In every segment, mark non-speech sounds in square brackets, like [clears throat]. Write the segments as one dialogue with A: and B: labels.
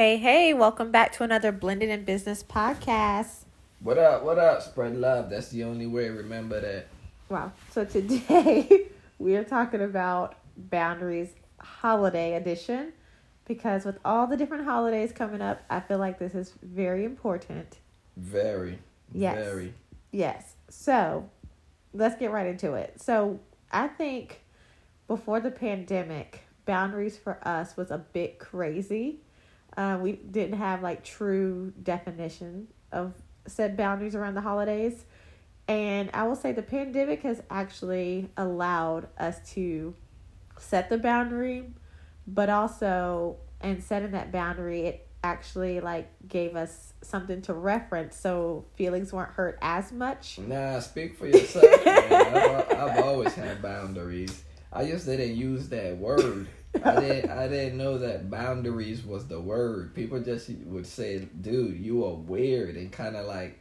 A: Hey, hey, welcome back to another Blended in Business podcast.
B: What up? What up? Spread love. That's the only way. Remember that.
A: Wow. So today [laughs] we are talking about boundaries holiday edition because with all the different holidays coming up, I feel like this is very important.
B: Very.
A: Yes.
B: Very.
A: Yes. So let's get right into it. So I think before the pandemic, boundaries for us was a bit crazy. Uh, we didn't have like true definition of said boundaries around the holidays. And I will say the pandemic has actually allowed us to set the boundary, but also and setting that boundary, it actually like gave us something to reference so feelings weren't hurt as much.
B: Nah, speak for yourself. man. [laughs] I've, I've always had boundaries. I just didn't use that word. I didn't. I didn't know that boundaries was the word. People just would say, "Dude, you are weird," and kind of like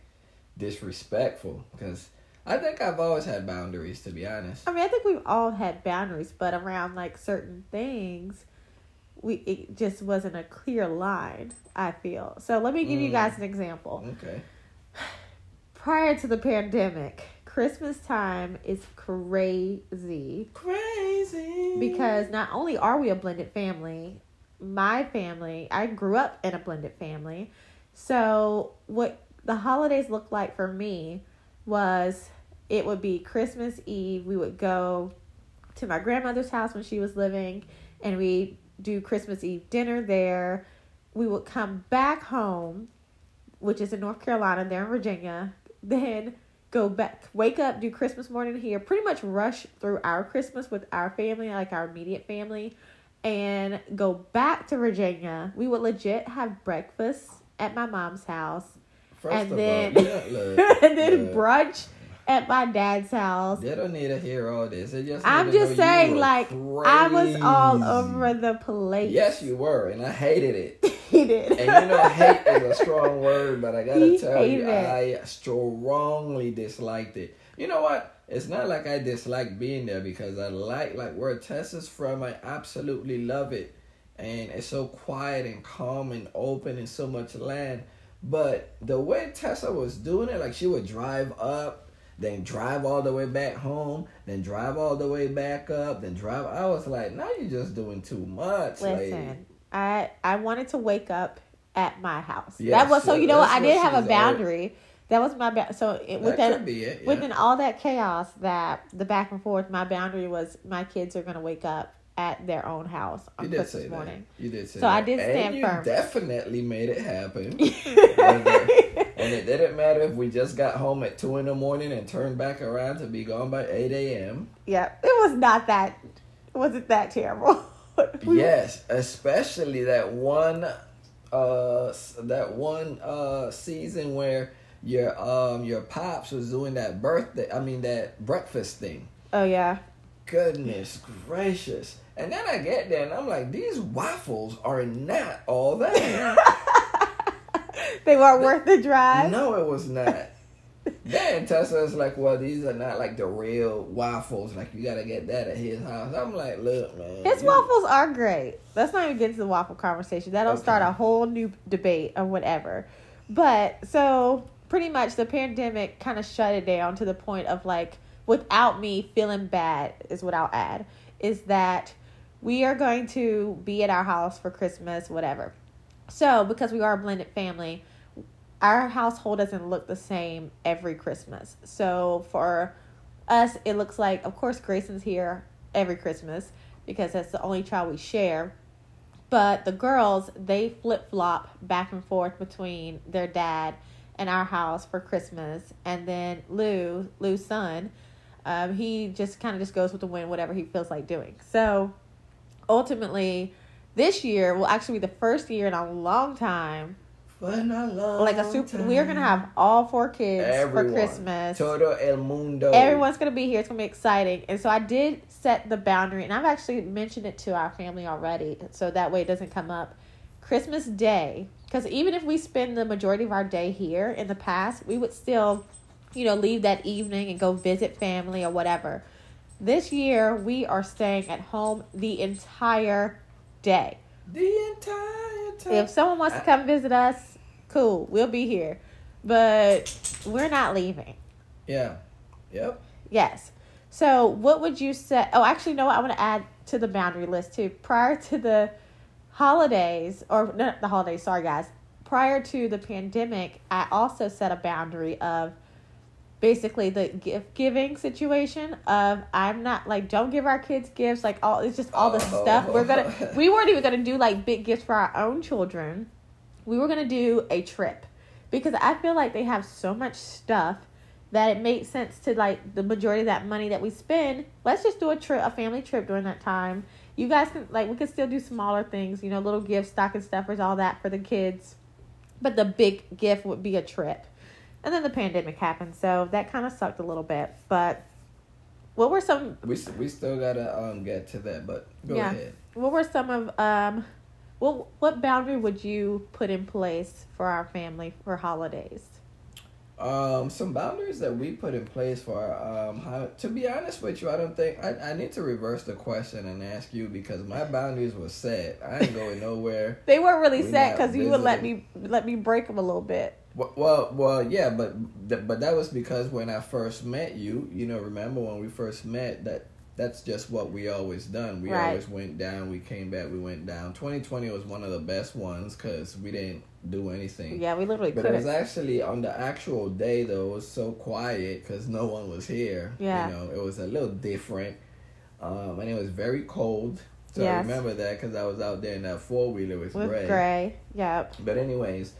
B: disrespectful. Because I think I've always had boundaries, to be honest.
A: I mean, I think we've all had boundaries, but around like certain things, we it just wasn't a clear line. I feel so. Let me give you
B: Mm.
A: guys an example.
B: Okay. [sighs]
A: Prior to the pandemic, Christmas time is crazy
B: Crazy.
A: because not only are we a blended family, my family, I grew up in a blended family. So, what the holidays looked like for me was it would be Christmas Eve. We would go to my grandmother's house when she was living, and we do Christmas Eve dinner there. We would come back home, which is in North Carolina, there in Virginia, [laughs] then go back, wake up, do Christmas morning here, pretty much rush through our Christmas with our family, like our immediate family, and go back to Virginia. We would legit have breakfast at my mom's house
B: First
A: and
B: of
A: then-
B: all, yeah, look, [laughs]
A: and then
B: look.
A: brunch at my dad's house.
B: They don't need to hear all this. Just
A: I'm just saying, like, I was all over the place.
B: Yes, you were, and I hated it.
A: He did.
B: And you know, hate is a [laughs] strong word, but I gotta
A: He
B: tell you,
A: it.
B: I strongly disliked it. You know what? It's not like I dislike being there because I like like where Tessa's from. I absolutely love it, and it's so quiet and calm and open and so much land. But the way Tessa was doing it, like she would drive up, then drive all the way back home, then drive all the way back up, then drive. I was like, now you're just doing too much. lady."
A: Listen, I I wanted to wake up at my house.
B: Yes,
A: that was so. You know what? I
B: what
A: did have a boundary. That was my ba- so it,
B: That
A: within
B: could be it. yeah.
A: within all that chaos that the back and forth. My boundary was my kids are gonna wake up at their own house on
B: You did
A: Christmas
B: say
A: morning.
B: that. You did say
A: So
B: that.
A: I did stand
B: and you
A: firm.
B: definitely made it happen. [laughs] and it didn't matter if we just got home at two in the morning and turned back around to be gone by eight a.m.
A: Yeah, it was not that. It wasn't that terrible. We-
B: Yes, especially that one, uh, that one uh season where your um your pops was doing that birthday. I mean that breakfast thing.
A: Oh yeah.
B: Goodness gracious! And then I get there and I'm like, these waffles are not all that. [laughs]
A: They weren't worth the drive.
B: No, it was not. Then Tessa is like, well, these are not like the real waffles. Like, you gotta get that at his house. I'm like, look, man.
A: His waffles are great. Let's not even get into the waffle conversation. That'll
B: Okay.
A: start a whole new debate or whatever. But so pretty much the pandemic kind of shut it down to the point of like without me feeling bad is what I'll add is that we are going to be at our house for Christmas, whatever. So because we are a blended family, our household doesn't look the same every Christmas. So for us, it looks like, of course, Grayson's here every Christmas because that's the only child we share. But the girls, they flip flop back and forth between their dad and our house for Christmas. And then Lou, Lou's son, um, he just kind of just goes with the wind, whatever he feels like doing. So ultimately, this year will actually be the first year in a long time like a super. We're gonna have all four kids
B: Everyone.
A: for Christmas.
B: Todo el mundo.
A: Everyone's gonna be here. It's gonna be exciting. And so I did set the boundary, and I've actually mentioned it to our family already, so that way it doesn't come up. Christmas Day, because even if we spend the majority of our day here in the past, we would still, you know, leave that evening and go visit family or whatever. This year, we are staying at home the entire day.
B: The entire Santa.
A: If someone wants to come visit us, cool, we'll be here. But we're not leaving.
B: yeah. Yep.
A: Yes. So, what would you say? Oh, actually, no. I want to add to the boundary list too. Prior to the holidays, or not the holidays. Sorry, guys. Prior to the pandemic, I also set a boundary of basically the gift giving situation of I'm not like don't give our kids gifts like all it's just all the
B: Oh.
A: stuff we're gonna we weren't even gonna do like big gifts for our own children we were gonna do a trip because I feel like they have so much stuff that it makes sense to like the majority of that money that we spend. Let's just do a trip, a family trip during that time. You guys can like we could still do smaller things, you know, little gifts, stocking stuffers, all that for the kids. But the big gift would be a trip. And then the pandemic happened, so that kind of sucked a little bit. But what were some
B: We we still gotta um get to that, but go
A: Yeah.
B: ahead.
A: what were some of um what what boundary would you put in place for our family for holidays?
B: Um, some boundaries that we put in place for um how to be honest with you, I don't think I, I need to reverse the question and ask you because my boundaries were set. I ain't going [laughs] nowhere.
A: They weren't really
B: We
A: set because you would let me let me break them a little bit.
B: Well, well, well, yeah, but th- but that was because when I first met you, you know, remember when we first met that that's just what we always done. We
A: Right.
B: always went down, we came back, we went down. 2020 was one of the best ones because we didn't do anything.
A: Yeah, we literally
B: But it was actually on the actual day though. It was so quiet because no one was here.
A: Yeah.
B: you know, it was a little different, um, and it was very cold. So I remember that because I was out there in that four wheeler with,
A: With
B: Gray.
A: gray. Yep.
B: But anyways,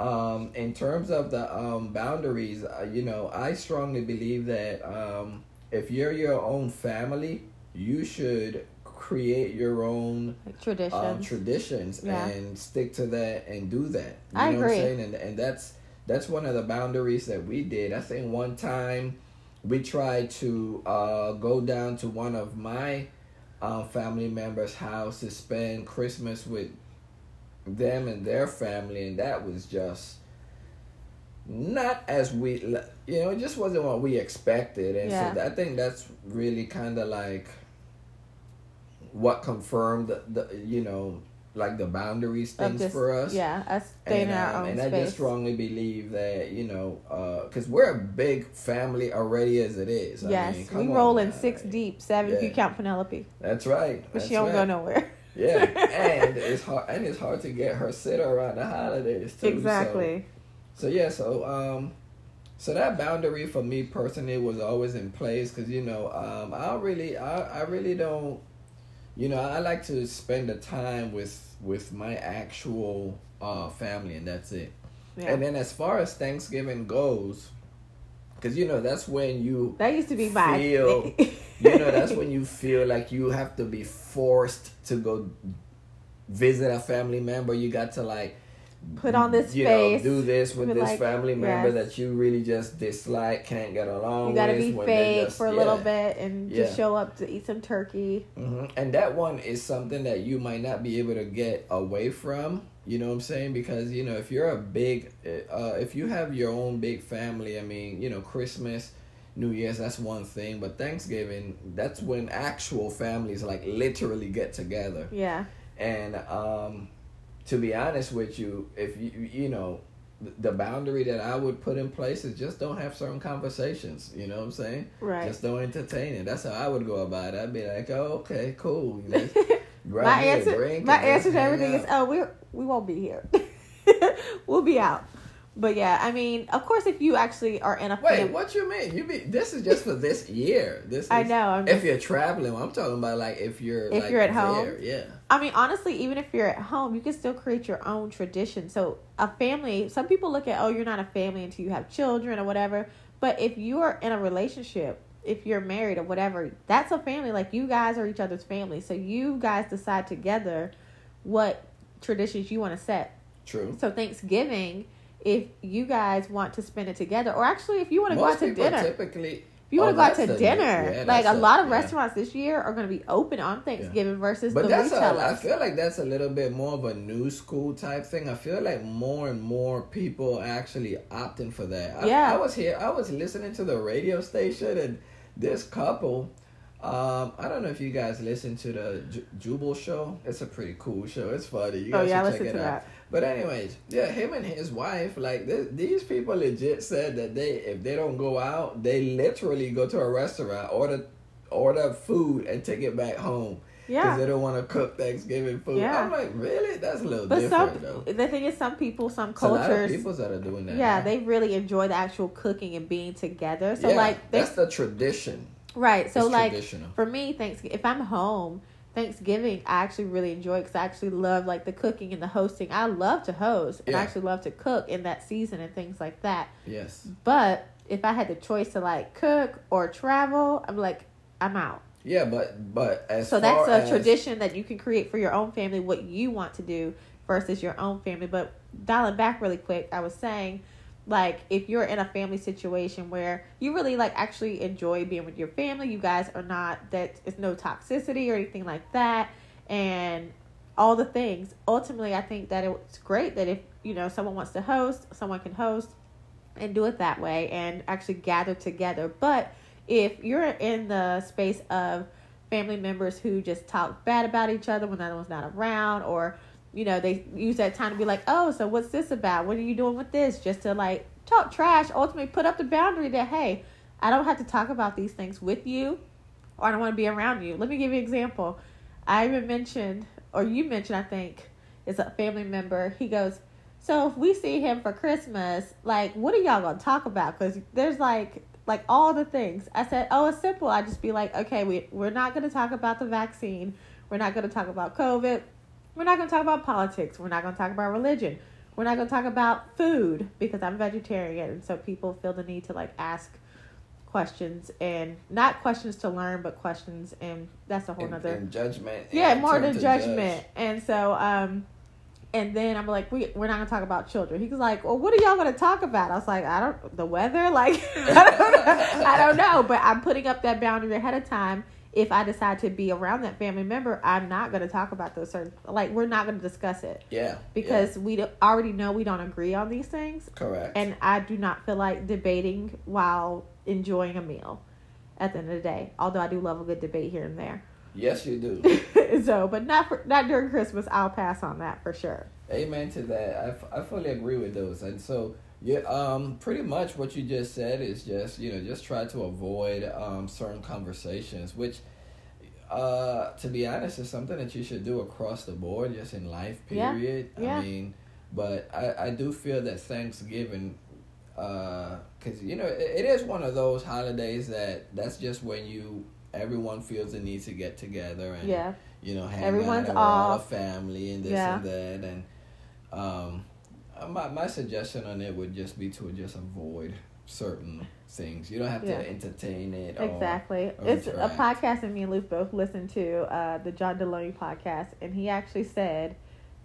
B: um, in terms of the um, boundaries, uh, you know, I strongly believe that um, if you're your own family, you should create your own
A: Like traditions.
B: um, traditions
A: Yeah.
B: and stick to that and do that. You
A: I
B: know what
A: agree.
B: I'm saying? And and that's that's one of the boundaries that we did. I think one time we tried to uh, go down to one of my uh, family members' house to spend Christmas with them and their family, and that was just not as we you know it just wasn't what we expected and
A: Yeah.
B: so i think that's really kind of like what confirmed the, the you know like the boundaries things
A: just-
B: for us
A: Yeah, us staying
B: and,
A: in our
B: um,
A: own
B: and I just strongly believe that you know, because we're a big family already as it is. I
A: yes,
B: mean,
A: we roll in six deep, seven if you count Penelope,
B: That's right.
A: but
B: That's
A: she don't
B: right.
A: go nowhere.
B: Yeah, [laughs] and it's hard, and it's hard to get her sit around the holidays too.
A: exactly.
B: So, yeah, so um, so that boundary for me personally was always in place because you know um, I really I I really don't you know I like to spend the time with with my actual uh family and that's it.
A: Yeah.
B: And then as far as Thanksgiving goes, because you know that's when you
A: that used to be my
B: feel- [laughs] you know that's when you feel like you have to be forced to go visit a family member. You got to like
A: Put on this
B: you
A: face.
B: know, do this with this
A: like,
B: family member
A: yes.
B: that you really just dislike, can't get along
A: You gotta
B: with.
A: be fake
B: just-
A: for a
B: yeah.
A: little bit and just show up to eat some turkey.
B: hmm And that one is something that you might not be able to get away from. You know what I'm saying? Because you know, if you're a big, uh, if you have your own big family, I mean, you know, Christmas, New Year's, that's one thing. But Thanksgiving, that's when actual families like literally get together.
A: Yeah,
B: And um, to be honest with you, if you you know, the boundary that I would put in place is just don't have certain conversations. You know what I'm saying?
A: right.
B: Just don't entertain it. That's how I would go about it. I'd be like, oh, okay, cool. [laughs] Grab
A: my
B: a
A: answer, my answer to everything is, oh, we we won't be here. [laughs] we'll be out. But yeah, I mean, of course, if you actually are in a
B: Wait, what you mean? You be this is just for this year. This is,
A: I know. I'm
B: If
A: just,
B: you're traveling, I'm talking about like if you're
A: If
B: like,
A: you're at home.
B: yeah.
A: I mean, honestly, even if you're at home, you can still create your own tradition. So, a family, some people look at, oh, you're not a family until you have children or whatever. But if you're in a relationship, if you're married or whatever, that's a family. Like, you guys are each other's family. So, you guys decide together what traditions you want to set.
B: True.
A: So, Thanksgiving, if you guys want to spend it together, or actually, if you want to go out to dinner,
B: typically
A: you want
B: Oh,
A: to go out to
B: a-
A: dinner,
B: yeah,
A: like a
B: a-
A: lot of
B: yeah.
A: restaurants this year are going to be open on Thanksgiving versus
B: But
A: the
B: that's a,
A: retailers.
B: I feel like that's a little bit more of a new school type thing. I feel like more and more people actually opting for that. I,
A: Yeah.
B: I was here. I was listening to the radio station, and this couple, Um, I don't know if you guys listen to the J- Jubal show. It's a pretty cool show. It's funny. You
A: Oh
B: guys
A: yeah,
B: should
A: listen
B: check
A: to
B: it out.
A: that.
B: But anyways, yeah, him and his wife, like th- these people, legit said that they, if they don't go out, they literally go to a restaurant, order, order food, and take it back home
A: Yeah, because
B: they don't want to cook Thanksgiving food.
A: Yeah.
B: I'm like, really? That's a little
A: But some
B: though.
A: the thing is, some people, some
B: It's a lot of
A: cultures,
B: people that are doing that.
A: yeah,
B: now.
A: they really enjoy the actual cooking and being together. So
B: yeah,
A: like,
B: that's the tradition.
A: right. So
B: it's
A: like,
B: traditional.
A: for me, Thanksgiving, if I'm home, Thanksgiving, I actually really enjoy because I actually love like the cooking and the hosting. I love to host and I actually love to cook in that season and things like that.
B: Yes.
A: But if I had the choice to like cook or travel, I'm like, I'm out.
B: Yeah, but but as
A: So that's a
B: as,
A: tradition that you can create for your own family, what you want to do versus your own family. But dialing back really quick, I was saying, like, if you're in a family situation where you really like actually enjoy being with your family, you guys are not that it's no toxicity or anything like that, and all the things. Ultimately, I think that it's great that if you know someone wants to host, someone can host and do it that way and actually gather together. But if you're in the space of family members who just talk bad about each other when that one's not around, or you know they use that time to be like, oh, so what's this about? What are you doing with this? Just to like talk trash. Ultimately, put up the boundary that hey, I don't have to talk about these things with you, or I don't want to be around you. Let me give you an example. I even mentioned, or you mentioned, I think, is a family member. He goes, so if we see him for Christmas, like, what are y'all gonna talk about? Because there's like, like all the things. I said, oh, it's simple. I just be like, okay, we we're not gonna talk about the vaccine. We're not gonna talk about COVID. We're not gonna talk about politics. We're not gonna talk about religion. We're not gonna talk about food because I'm vegetarian, and so people feel the need to like ask questions and not questions to learn, but questions, and that's a whole
B: in,
A: nother
B: in judgment.
A: yeah,
B: and
A: more than
B: to
A: judgment.
B: judge.
A: And so, um, and then I'm like, we we're not gonna talk about children. He was like, well, what are y'all gonna talk about? I was like, I don't the weather, [laughs] like I don't know, I don't know. But I'm putting up that boundary ahead of time. If I decide to be around that family member, I'm not gonna talk about those certain like we're not gonna discuss it
B: Yeah.
A: because we already know we don't agree on these things,
B: correct.
A: and I do not feel like debating while enjoying a meal. At the end of the day, although I do love a good debate here and there.
B: yes, you do. [laughs]
A: so, but not for, not during Christmas. I'll pass on that for sure.
B: Amen to that. I, f- I fully agree with those. And so, yeah, um, pretty much what you just said is just, you know, just try to avoid um, certain conversations, which, uh, to be honest, is something that you should do across the board, just in life, period.
A: Yeah.
B: I mean, but I, I do feel that Thanksgiving, because, you know, it, it is one of those holidays that that's just when you, everyone feels the need to get together and,
A: Yeah,
B: you know, hang
A: Everyone's
B: out and all family and this
A: Yeah.
B: and that. And um, uh, my my suggestion on it would just be to just avoid certain things. You don't have
A: Yeah.
B: to entertain it.
A: Exactly.
B: or
A: It's a podcast that me and Luke both listened to, uh, the John Delony podcast, and he actually said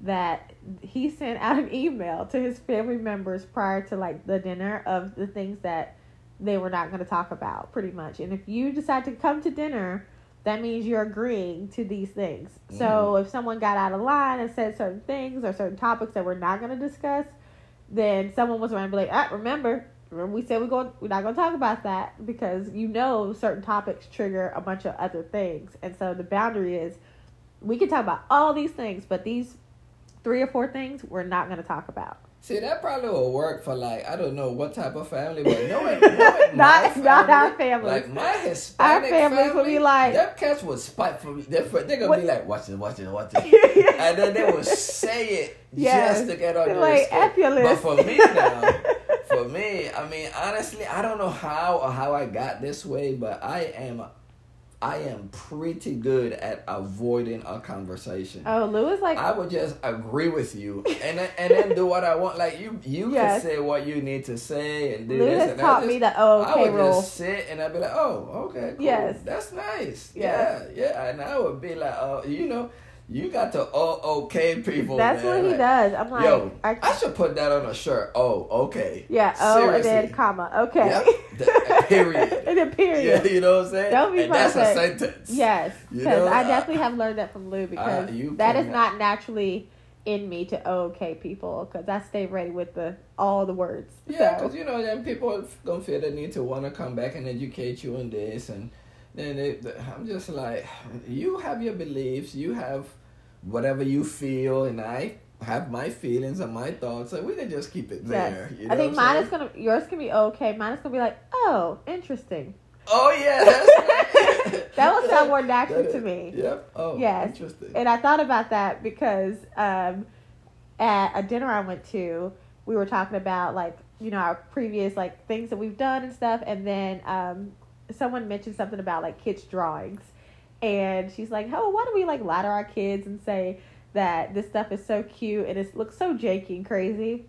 A: that he sent out an email to his family members prior to like the dinner of the things that they were not going to talk about, pretty much. And if you decide to come to dinner, that means you're agreeing to these things. So if someone got out of line and said certain things or certain topics that we're not going to discuss, then someone was around and be like, ah, remember, remember we said we're going, we're not going to talk about that because you know certain topics trigger a bunch of other things, and so the boundary is we can talk about all these things, but these three or four things we're not going to talk about.
B: See, that probably will work for like I don't know what type of family, but knowing, knowing
A: Not- [laughs]
B: my
A: not our
B: family. Like my Hispanic
A: families
B: family,
A: would be like-
B: them cats would spite for me. They're, they're gonna
A: What-
B: be like, watch it, watch it, watch [laughs] it, and then they would say it
A: Yes.
B: just to get on your
A: like. "F your
B: But for me now, [laughs] for me, I mean, honestly, I don't know how or how I got this way, but I am, I am pretty good at avoiding a conversation.
A: Oh, Lou is like,
B: I would just agree with you and then, and then do what I want. Like you, you
A: Yes.
B: can say what you need to say and do
A: Lou
B: this.
A: has
B: and
A: taught
B: I
A: me
B: just,
A: the oh,
B: I would
A: rule.
B: just sit and I'd be like, oh, okay, cool.
A: Yes.
B: that's nice.
A: Yes.
B: Yeah, yeah. And I would be like, oh, you know, you got to oh, okay people.
A: That's
B: man.
A: what he
B: Like,
A: does. I'm like,
B: Yo,
A: I,
B: I should put that on a shirt. Oh, okay.
A: yeah, oh, and then
B: Seriously.
A: comma, okay.
B: Yep. The- [laughs] period.
A: and then period.
B: Yeah, you know what I'm saying?
A: Don't be
B: and that's a
A: perfect.
B: sentence.
A: Yes, because I
B: uh,
A: definitely have learned that from Lou because
B: you
A: that is not naturally in me to okay people because I stay ready with the all the words.
B: Yeah,
A: so
B: because you know, then people gonna feel the need to want to come back and educate you on this, and then it, I'm just like, you have your beliefs, you have whatever you feel, and I have my feelings and my thoughts, and we can just keep it there.
A: Yes.
B: You know
A: I think mine
B: saying?
A: is gonna yours can be okay. Mine is gonna be like, oh, interesting.
B: Oh yeah, that's [laughs]
A: That will sound more [laughs] natural to me.
B: Yep. Oh,
A: Yes.
B: interesting.
A: And I thought about that because um, at a dinner I went to, we were talking about like you know our previous like things that we've done and stuff, and then um, someone mentioned something about like kids drawings, and she's like, "Oh, why don't we like lie to our kids and say that this stuff is so cute and it looks so janky and crazy?"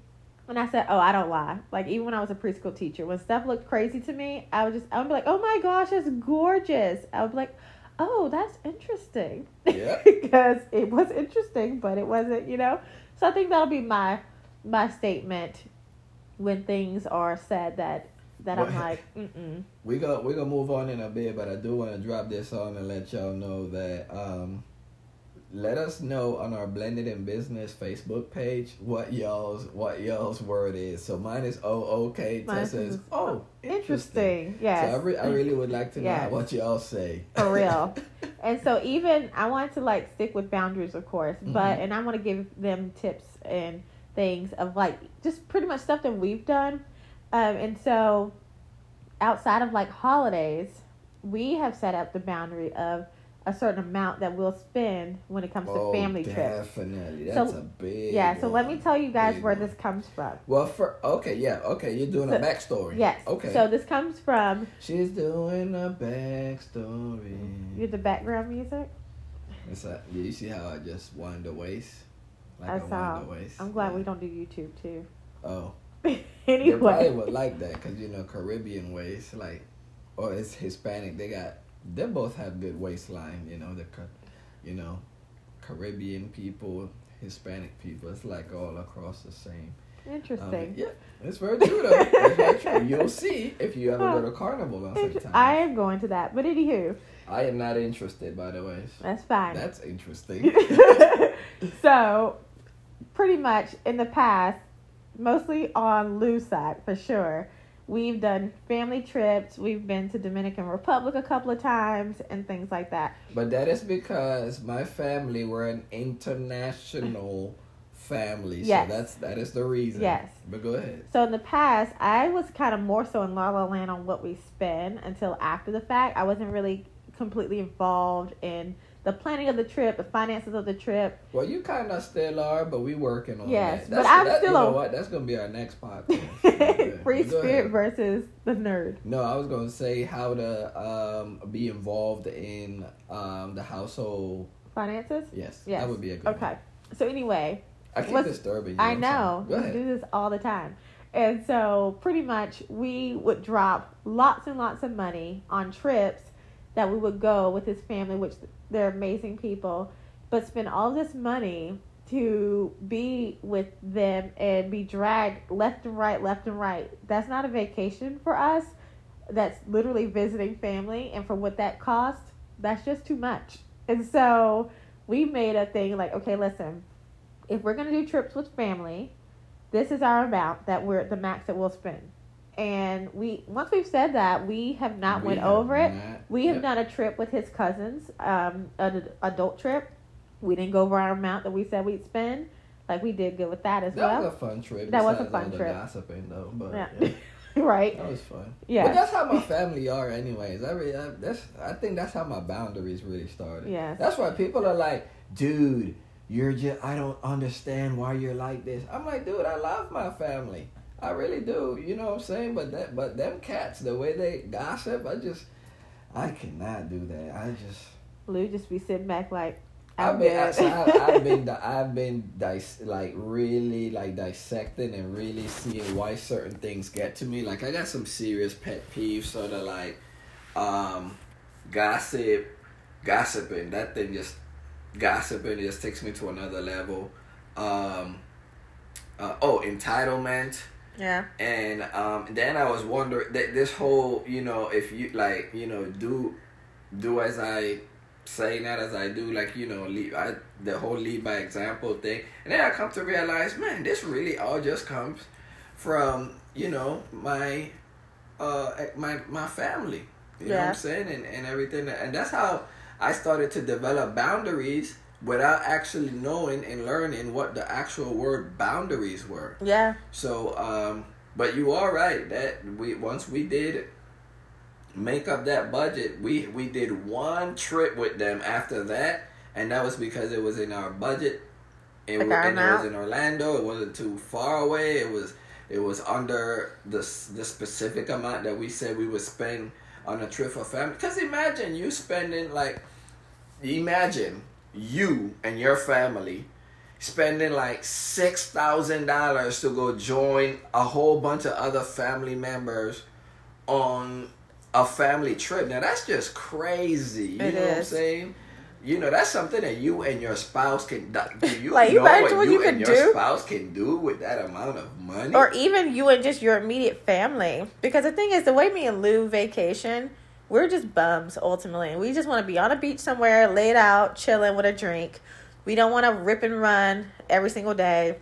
A: And I said, "Oh, I don't lie. Like even when I was a preschool teacher, when stuff looked crazy to me, I would just I would be like, "Oh my gosh, it's gorgeous." I would be like, "Oh, that's interesting."
B: Yeah. [laughs]
A: because it was interesting, but it wasn't, you know. So I think that'll be my my statement when things are said that that I'm like, mm
B: We go we gonna move on in a bit, but I do want to drop this on and let y'all know that um, let us know on our Blended in Business Facebook page what y'all's what y'all's word is. So mine is oh okay.
A: Mine
B: Tess says
A: is,
B: oh interesting.
A: Yes.
B: So I, re- I really would like to know
A: Yes.
B: what y'all say.
A: For real. [laughs] and so even I want to like stick with boundaries, of course, but
B: Mhm.
A: and I want to give them tips and things of like just pretty much stuff that we've done. Um, and so outside of like holidays, we have set up the boundary of a certain amount that we'll spend when it comes
B: oh,
A: to family trips.
B: definitely.
A: So-
B: That's a big.
A: Yeah, so let me tell you guys
B: Big
A: where
B: one.
A: this comes from.
B: Well, for okay, yeah, okay, you're doing a backstory.
A: Yes.
B: Okay.
A: So this comes from
B: She's doing a backstory.
A: You're the background music.
B: It's a, you see how I just wind the waist? Like
A: I
B: I
A: saw.
B: wind the waist.
A: I'm glad
B: Yeah.
A: we don't do YouTube too.
B: Oh, [laughs] they probably would like that because you know Caribbean waist, like, or it's Hispanic. They got they both have good waistline. You know the, you know, Caribbean people, Hispanic people. It's like all across the same. Um,
A: interesting.
B: yeah, it's very true though. It's very true. You'll [laughs] see if you ever go to Carnival on
A: Inter- I am going to that, but anywho,
B: I am not interested, by the way.
A: that's fine.
B: That's interesting. [laughs]
A: so, pretty much in the past, mostly on side for sure, we've done family trips. We've been to Dominican Republic a couple of times and things like that.
B: But that is because my family were an international family.
A: Yes.
B: So that's that is the reason.
A: Yes.
B: But go ahead.
A: So in the past, I was kind of more so in La La Land on what we spend until after the fact. I wasn't really completely involved in the planning of the trip, the finances of the trip.
B: Well, you kind of still are, but we working on
A: Yes,
B: that.
A: but I'm
B: that,
A: still
B: You know
A: on-
B: what? That's gonna be our next podcast. [laughs]
A: Free
B: go
A: spirit
B: ahead.
A: versus the nerd.
B: No, I was gonna say how to um, be involved in um, the household.
A: Finances?
B: Yes,
A: Yes.
B: that would be a good.
A: Okay. So anyway,
B: I keep disturbing you.
A: I know.
B: sorry. Go
A: We do this all the time. And so pretty much we would drop lots and lots of money on trips that we would go with his family, which they're amazing people, but spend all this money to be with them and be dragged left and right, left and right. That's not a vacation for us. That's literally visiting family. And for what that costs, that's just too much. And so we made a thing like, okay, listen, if we're gonna do trips with family, this is our amount that we're the max that we'll spend. And we once we've said that, we have not
B: We
A: went
B: have
A: over it. We have
B: yep.
A: done a trip with his cousins, um, an adult trip. We didn't go over our amount that we said we'd spend. Like we did good with that as
B: That
A: well.
B: That was a fun trip.
A: That was a fun trip.
B: Gossiping though, but
A: Yeah.
B: yeah. [laughs]
A: right.
B: That was fun.
A: Yeah.
B: But that's how my [laughs] family are, anyways. I really, I, that's, I think that's how my boundaries really started.
A: Yes.
B: That's why people are like, dude, you're just, I don't understand why you're like this. I'm like, dude, I love my family. I really do. You know what I'm saying? But that, but them cats, the way they gossip, I just, I cannot do that. I just.
A: Lou just be sitting back like
B: I've been. I've, [laughs] I've been, I've been dis- like really like dissecting and really seeing why certain things get to me. Like I got some serious pet peeves, sort of like, um, gossip, gossiping. That thing just gossiping it just takes me to another level. Um, uh, oh, entitlement.
A: Yeah.
B: And um, then I was wondering that this whole, you know, if you like, you know, do do as I say, not as I do, like you know, lead, I, the whole lead by example thing. And then I come to realize, man, this really all just comes from you know my uh my my family. You yeah. know what I'm saying? And and everything and that's how I started to develop boundaries without actually knowing and learning what the actual word boundaries were.
A: Yeah.
B: So um but you are right that we once we did make up that budget, we we did one trip with them after that and that was because it was in our budget. It was, and it was in Orlando. It wasn't too far away. It was it was under the the specific amount that we said we would spend on a trip for family. Because imagine you spending like, imagine you and your family spending like six thousand dollars to go join a whole bunch of other family members on a family trip. Now that's just crazy. You it know is. what I'm saying? you know that's something that you and your spouse can do. [laughs] You like, know what, what you, you and your do? spouse can do with that amount of money,
A: or even you and just your immediate family. Because the thing is, the way me and Lou vacation, we're just bums ultimately. We just want to be on a beach somewhere, laid out, chilling with a drink. We don't want to rip and run every single day,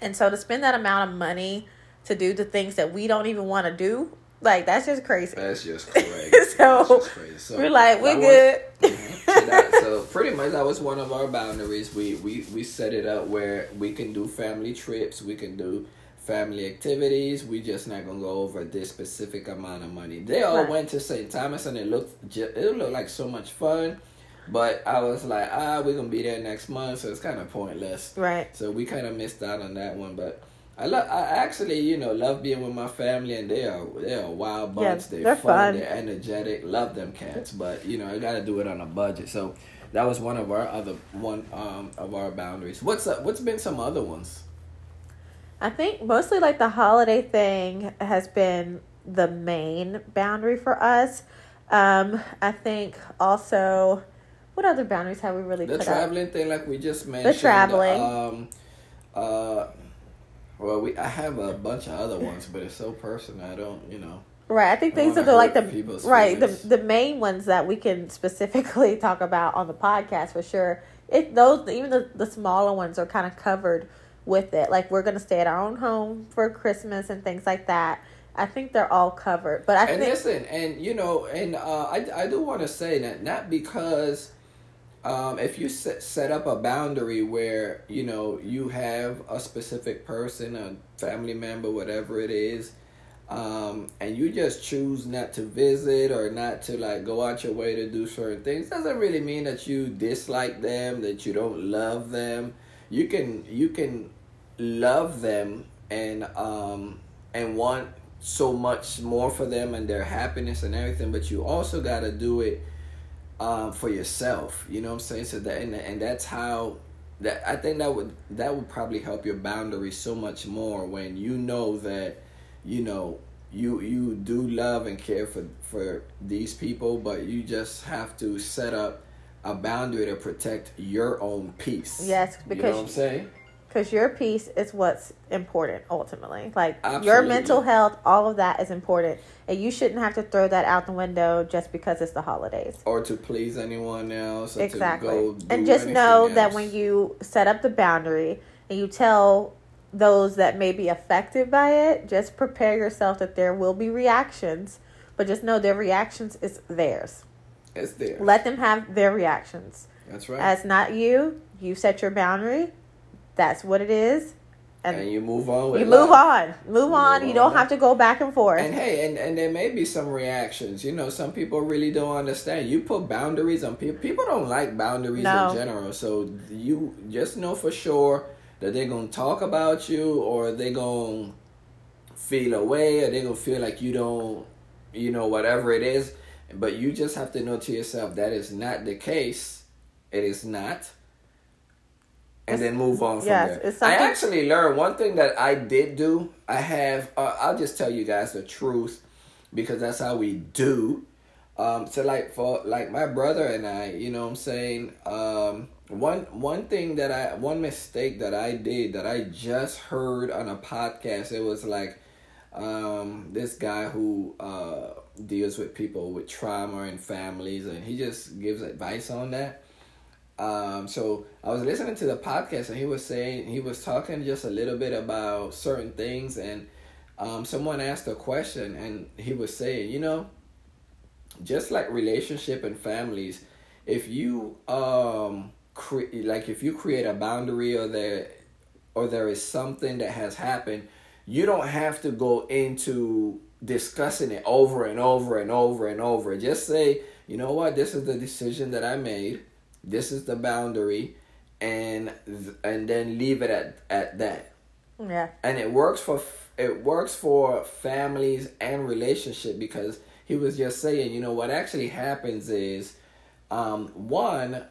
A: and so to spend that amount of money to do the things that we don't even want to do like that's just crazy.
B: That's just [laughs] crazy.
A: so, just crazy. so, we're like, we're good.
B: Was, [laughs] mm-hmm. so, so, pretty much that was one of our boundaries. We we we set it up where we can do family trips, we can do family activities. We just not gonna go over this specific amount of money. They all right. went to St. Thomas and it looked it looked like so much fun. But I was like, ah, we're gonna be there next month, so it's kind of pointless.
A: Right.
B: So we kind of missed out on that one, but I love. I actually, you know, love being with my family, and they are they are wild bunch. Yeah, they're, they're fun, fun. They're energetic. Love them cats, but you know, I got to do it on a budget. So that was one of our other one um of our boundaries. What's uh, what's been some other ones?
A: I think mostly like the holiday thing has been the main boundary for us. Um, I think also, what other boundaries have we really
B: the
A: put
B: traveling
A: up?
B: thing, like we just mentioned.
A: The traveling.
B: Um, uh well, we I have a bunch of other ones, but it's so personal. I don't, you know.
A: Right, I think these are the like the right the the main ones that we can specifically [laughs] talk about on the podcast for sure. It those even the the smaller ones are kind of covered with it. Like we're gonna stay at our own home for Christmas and things like that. I think they're all covered. But I
B: and
A: think
B: listen, and you know, and uh, I I do want to say that not because um, if you set, set up a boundary where you know you have a specific person a family member whatever it is um, and you just choose not to visit or not to like go out your way to do certain things doesn't really mean that you dislike them that you don't love them you can you can love them and um and want so much more for them and their happiness and everything but you also got to do it um, for yourself. You know what I'm saying? So that and, and that's how that I think that would that would probably help your boundaries so much more when you know that you know you you do love and care for for these people, but you just have to set up a boundary to protect your own peace.
A: Yes, because you
B: know what I'm saying
A: because your peace is what's important ultimately. Like Absolutely. your mental health, all of that is important, and you shouldn't have to throw that out the window just because it's the holidays
B: or to please anyone else.
A: exactly, and just know
B: else.
A: that when you set up the boundary and you tell those that may be affected by it, just prepare yourself that there will be reactions, but just know their reactions is theirs.
B: It's theirs.
A: Let them have their reactions.
B: That's right.
A: As not you, you set your boundary that's what it is.
B: And, and you move on.
A: you move on, move you on. Move you don't on. have to go back and forth.
B: And hey, and, and there may be some reactions. You know, some people really don't understand. You put boundaries on people. People don't like boundaries no. in general. So you just know for sure that they're gonna talk about you, or they're gonna feel away, or they're gonna feel like you don't, you know, whatever it is. But you just have to know to yourself that is not the case. It is not and then move on from yes, there. I actually learned one thing that I did do. I have. Uh, I'll just tell you guys the truth because that's how we do. Um, so like for like my brother and I, you know, what I'm saying. Um, one one thing that I one mistake that I did that I just heard on a podcast. It was like um, this guy who uh, deals with people with trauma and families, and he just gives advice on that um, so I was listening to the podcast and he was saying he was talking just a little bit about certain things and um, someone asked a question and he was saying, you know, just like relationship and families, if you um cre- like if you create a boundary or there or there is something that has happened, you don't have to go into discussing it over and over and over and over. Just say, you know what, this is the decision that I made. This is the boundary and and then leave it at at that.
A: Yeah.
B: And it works for it works for families and relationship because he was just saying, you know, what actually happens is um one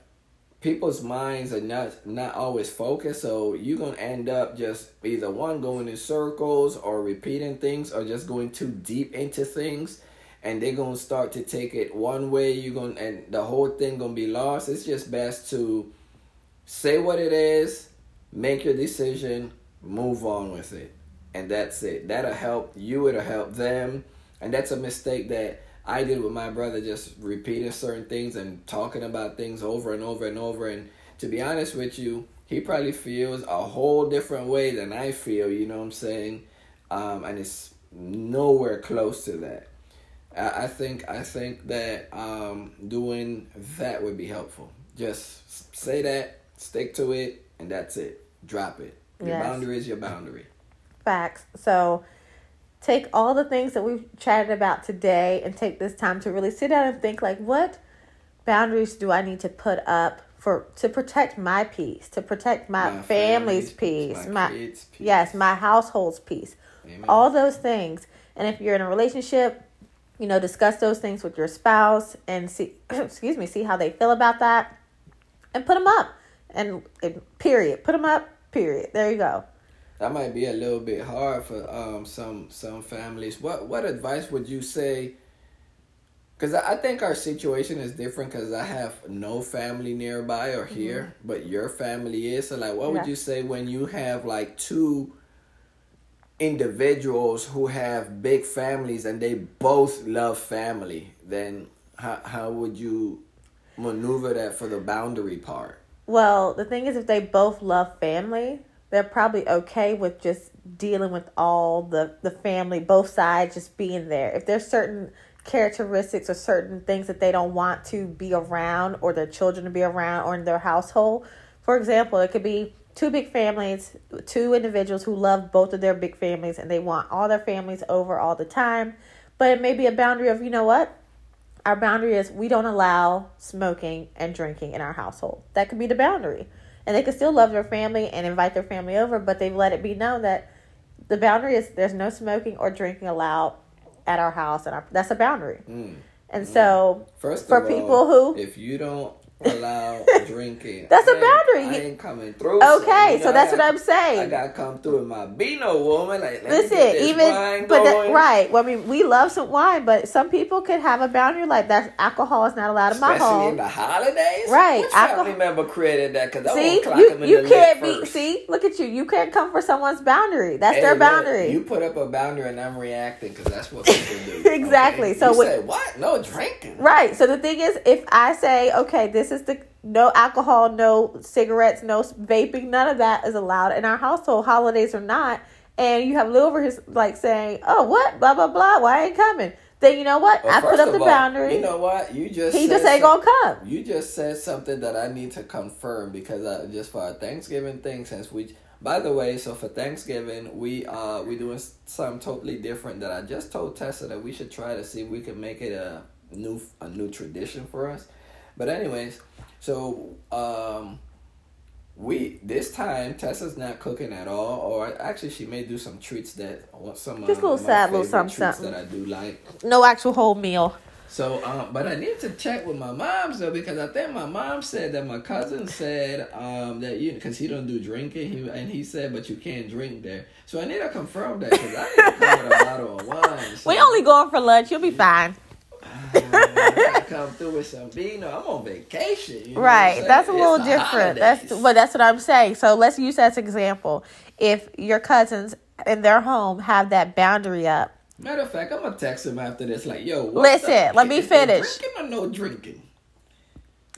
B: people's minds are not not always focused so you're gonna end up just either one going in circles or repeating things or just going too deep into things and they're gonna start to take it one way you're gonna and the whole thing gonna be lost it's just best to say what it is make your decision move on with it and that's it that'll help you it'll help them and that's a mistake that I did with my brother, just repeating certain things and talking about things over and over and over. And to be honest with you, he probably feels a whole different way than I feel. You know what I'm saying? Um, and it's nowhere close to that. I, think I think that um, doing that would be helpful. Just say that, stick to it, and that's it. Drop it. Your yes. boundary is your boundary.
A: Facts. So take all the things that we've chatted about today and take this time to really sit down and think like what boundaries do I need to put up for to protect my peace, to protect my, my family's, peace, my, my peace. yes, my household's peace. Amen. All those things. And if you're in a relationship, you know, discuss those things with your spouse and see [clears throat] excuse me, see how they feel about that and put them up. And, and period. Put them up. Period. There you go
B: that might be a little bit hard for um, some some families. What what advice would you say? Because I think our situation is different because I have no family nearby or here, mm-hmm. but your family is. So, like, what yeah. would you say when you have like two individuals who have big families and they both love family? Then how how would you maneuver that for the boundary part?
A: Well, the thing is, if they both love family, they're probably okay with just dealing with all the the family both sides just being there if there's certain characteristics or certain things that they don't want to be around or their children to be around or in their household for example it could be two big families two individuals who love both of their big families and they want all their families over all the time but it may be a boundary of you know what our boundary is we don't allow smoking and drinking in our household that could be the boundary and they can still love their family and invite their family over, but they've let it be known that the boundary is there's no smoking or drinking allowed at our house, and our, that's a boundary. Mm. And mm. so,
B: first
A: for
B: all,
A: people who,
B: if you don't allow drinking.
A: That's a boundary.
B: I ain't coming through.
A: Okay, so, so that's what I'm saying.
B: I got to come through with my Beano woman. Like,
A: Listen, even but that, right. Well, I mean, we love some wine, but some people could have a boundary like that. Alcohol is not allowed in
B: my
A: home.
B: in the holidays,
A: right?
B: Which Alcohol- family member created that? Because
A: see, you you can't be. First. See, look at you. You can't come for someone's boundary. That's hey, their boundary.
B: You put up a boundary, and I'm reacting because that's what people
A: do. [laughs] exactly.
B: Okay?
A: So
B: you say what? No drinking.
A: Right. So the thing is, if I say, okay, this is the no alcohol, no cigarettes, no vaping. None of that is allowed in our household, holidays or not. And you have Lou over here like saying, "Oh, what? Blah blah blah. Why ain't coming?" Then you know what? Well, I put up the
B: all,
A: boundary.
B: You know what? You just
A: he just ain't gonna come.
B: You just said something that I need to confirm because I, just for our Thanksgiving thing, since we. By the way, so for Thanksgiving, we uh we doing something totally different that I just told Tessa that we should try to see if we can make it a new a new tradition for us. But anyways, so um, we this time Tessa's not cooking at all, or actually she may do some treats that some
A: just a little sad little something, something
B: that I do like.
A: No actual whole meal.
B: So, um, but I need to check with my mom though because I think my mom said that my cousin said um, that you because he don't do drinking he, and he said but you can't drink there. So I need to confirm that because I need to come with a bottle of wine. So. [laughs]
A: We only going for lunch. You'll be fine.
B: I [laughs] come through with some beano. I'm on vacation.
A: right. That's a little it's different. That's but that's what I'm saying. So let's use that as an example. If your cousins in their home have that boundary up.
B: Matter of fact, I'm gonna text him after this. Like, yo,
A: listen, let me finish.
B: Drinking or no drinking?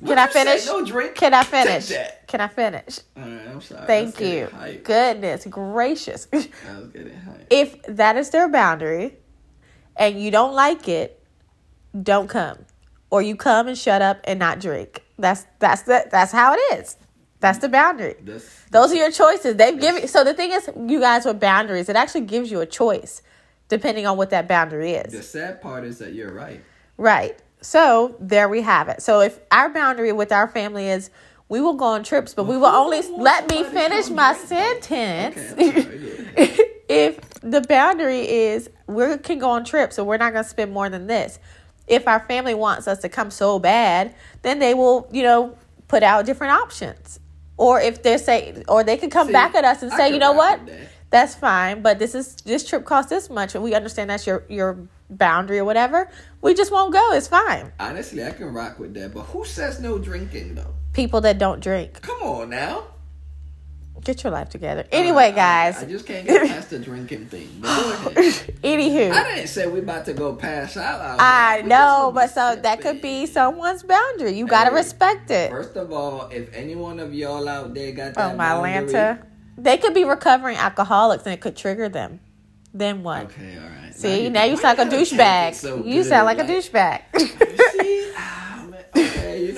A: Can I finish?
B: No drink.
A: Can I finish? Can I finish?
B: Right, I'm sorry.
A: Thank you. Goodness gracious.
B: I was getting hyped.
A: If that is their boundary, and you don't like it, don't come, or you come and shut up and not drink. That's that's the that's how it is. That's the boundary.
B: This,
A: Those are your choices. They've given. So the thing is, you guys with boundaries, it actually gives you a choice, depending on what that boundary is.
B: the sad part is that you're right.
A: Right. So there we have it. So if our boundary with our family is we will go on trips, but we will only let me finish my sentence.
B: Okay, sorry, yeah. [laughs]
A: if the boundary is we can go on trips, so we're not going to spend more than this. If our family wants us to come so bad, then they will, you know, put out different options. Or if they're say, or they could come
B: See,
A: back at us and
B: I
A: say, you know what,
B: that.
A: that's fine, but this is this trip costs this much, and we understand that's your your boundary or whatever. We just won't go. It's fine.
B: Honestly, I can rock with that. But who says no drinking though?
A: People that don't drink,
B: Come on now.
A: Get your life together. Anyway,
B: I-
A: guys.
B: I, just can't get past the drinking thing. But. [laughs]
A: Anywho,
B: I didn't say we about to go pass out.
A: I. Know, but so that could be someone's boundary. You gotta
B: Hey,
A: respect it.
B: First of all, if any one of y'all out there got oh, that
A: Oh my
B: boundary-
A: Atlanta. They could be recovering alcoholics and it could trigger them. Then what?
B: Okay, all right.
A: See, now you
B: why
A: sound like a [laughs]
B: gotta take it
A: douchebag.
B: so
A: you sound like, a douchebag. [laughs]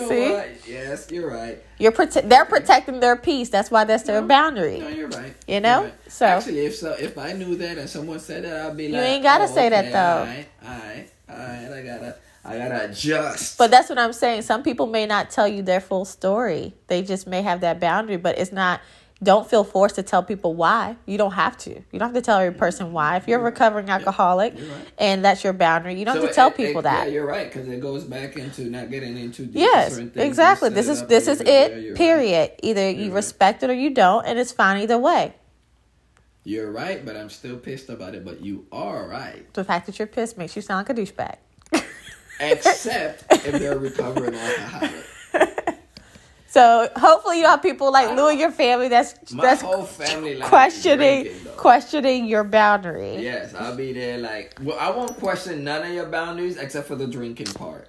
B: See, man. okay, you know
A: See?
B: what? Yes, you're right.
A: You're prote- they're protecting their peace. That's why that's their
B: No,
A: boundary.
B: No, you're right.
A: You know?
B: Right.
A: So-
B: actually, if so, if I knew that and someone said that, I'd be like, you
A: ain't gotta
B: oh,
A: say that, though.
B: All right, all right, all right. I gotta, I gotta adjust.
A: But that's what I'm saying. Some people may not tell you their full story. They just may have that boundary, but it's not. Don't feel forced to tell people why. You don't have to. You don't have to tell every mm-hmm. person why. If you're a mm-hmm. recovering alcoholic
B: right.
A: and that's your boundary, you don't
B: So
A: have to tell
B: it-
A: people
B: it-
A: that.
B: Yeah, you're right because it goes back into not getting into deep
A: Yes,
B: things
A: exactly. This is this is it. Period. Either you
B: You're right.
A: respect it or you don't, and it's fine either way.
B: You're right, but I'm still pissed about it. But you are right,
A: The fact that you're pissed makes you sound like a douchebag.
B: except if they're [laughs] recovering alcoholic.
A: So hopefully you have people like Lou in your family that's
B: My
A: that's
B: whole family
A: questioning
B: drinking,
A: questioning your boundary.
B: Yes, I'll be there. Like, well, I won't question none of your boundaries except for the drinking part.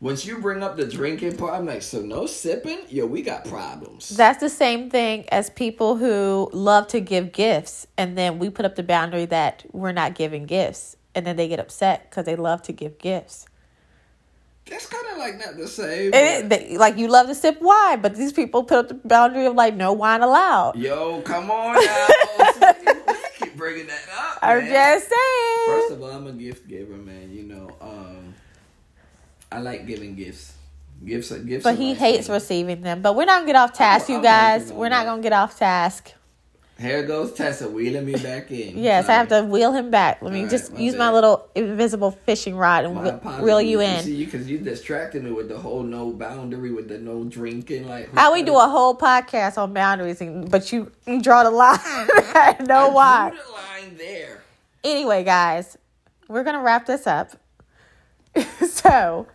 B: Once you bring up the drinking part, I'm like, so no sipping? Yo, we got problems.
A: That's the same thing as people who love to give gifts, and then we put up the boundary that we're not giving gifts, and then they get upset because they love to give gifts.
B: That's kind of like not the same.
A: It, they, like you love to sip wine, but these people put up the boundary of like no wine allowed.
B: Yo, come on now. [laughs] Keep bringing that up.
A: I'm
B: man?
A: just saying.
B: First of all, I'm a gift giver, man. You know, um, I like giving gifts. Gifts, are- gifts.
A: but he
B: my
A: hates
B: thing.
A: receiving them. But we're not gonna get off task,
B: I'm-
A: you guys. We're not gonna get off task.
B: Here goes Tessa wheeling me back in. [laughs]
A: Yes, I have to wheel him back. Let me
B: All right,
A: just
B: my
A: use
B: bad.
A: my little invisible fishing rod and
B: My
A: wheel-
B: apologies.
A: reel you in.
B: See, because you distracted me with the whole no boundary, with the no drinking. Like
A: How we do a whole podcast on boundaries, and, but you, you draw the line. [laughs] I know
B: I
A: why.
B: drew the line there.
A: Anyway, guys, we're gonna wrap this up. [laughs] so,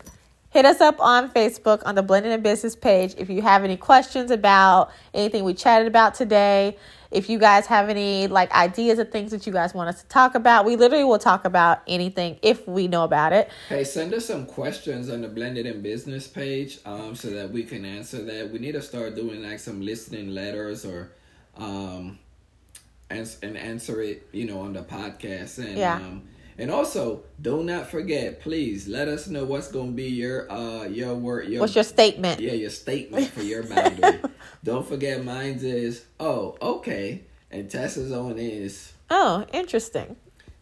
A: hit us up on Facebook on the Blended in Business page if you have any questions about anything we chatted about today. If you guys have any like ideas of things that you guys want us to talk about, we literally will talk about anything if we know about it.
B: Hey, send us some questions on the Blended in Business page, um, so that we can answer that. We need to start doing like some listening letters or, um, and and answer it, you know, on the podcast. And
A: Yeah.
B: um, and also, do not forget, please let us know what's gonna be your uh your word your
A: What's your statement?
B: yeah your statement [laughs] for your boundary. Don't forget, mine is oh okay, and Tessa's own is
A: Oh, interesting.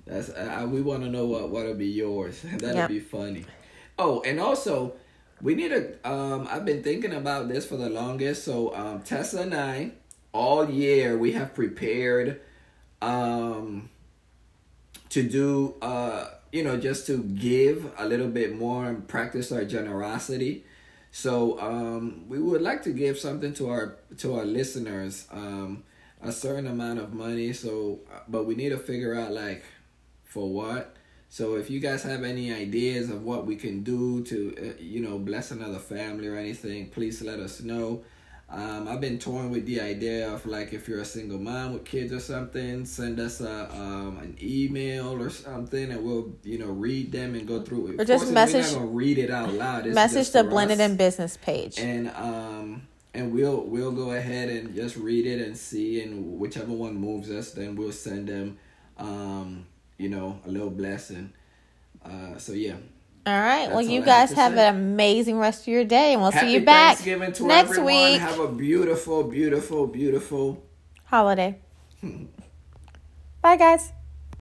B: that's uh, we want to know what what'll be yours. [laughs] That'll
A: Yep.
B: be funny. Oh, and also we need to. Um, I've been thinking about this for the longest. So um, Tessa and I, all year we have prepared, um, to do uh, you know, just to give a little bit more and practice our generosity. So um, we would like to give something to our to our listeners, um, a certain amount of money. So, uh, but we need to figure out like for what. So if you guys have any ideas of what we can do to uh, you know bless another family or anything, please let us know. Um, I've been torn with the idea of like if you're a single mom with kids or something, send us a um, an email or something, and we'll you know read them and go through it.
A: Or just message-
B: We're not gonna read it out loud. It's
A: Message the Blended
B: us.
A: in Business page.
B: and um and we'll we'll go ahead and just read it and see, and whichever one moves us, then we'll send them um you know a little blessing. Uh, so yeah.
A: All right. well, you
B: I have
A: guys have an amazing rest of your day, and we'll
B: Happy
A: see you back
B: Thanksgiving to
A: next
B: everyone.
A: week.
B: Have a beautiful, beautiful, beautiful.
A: Holiday. Bye, guys. [laughs]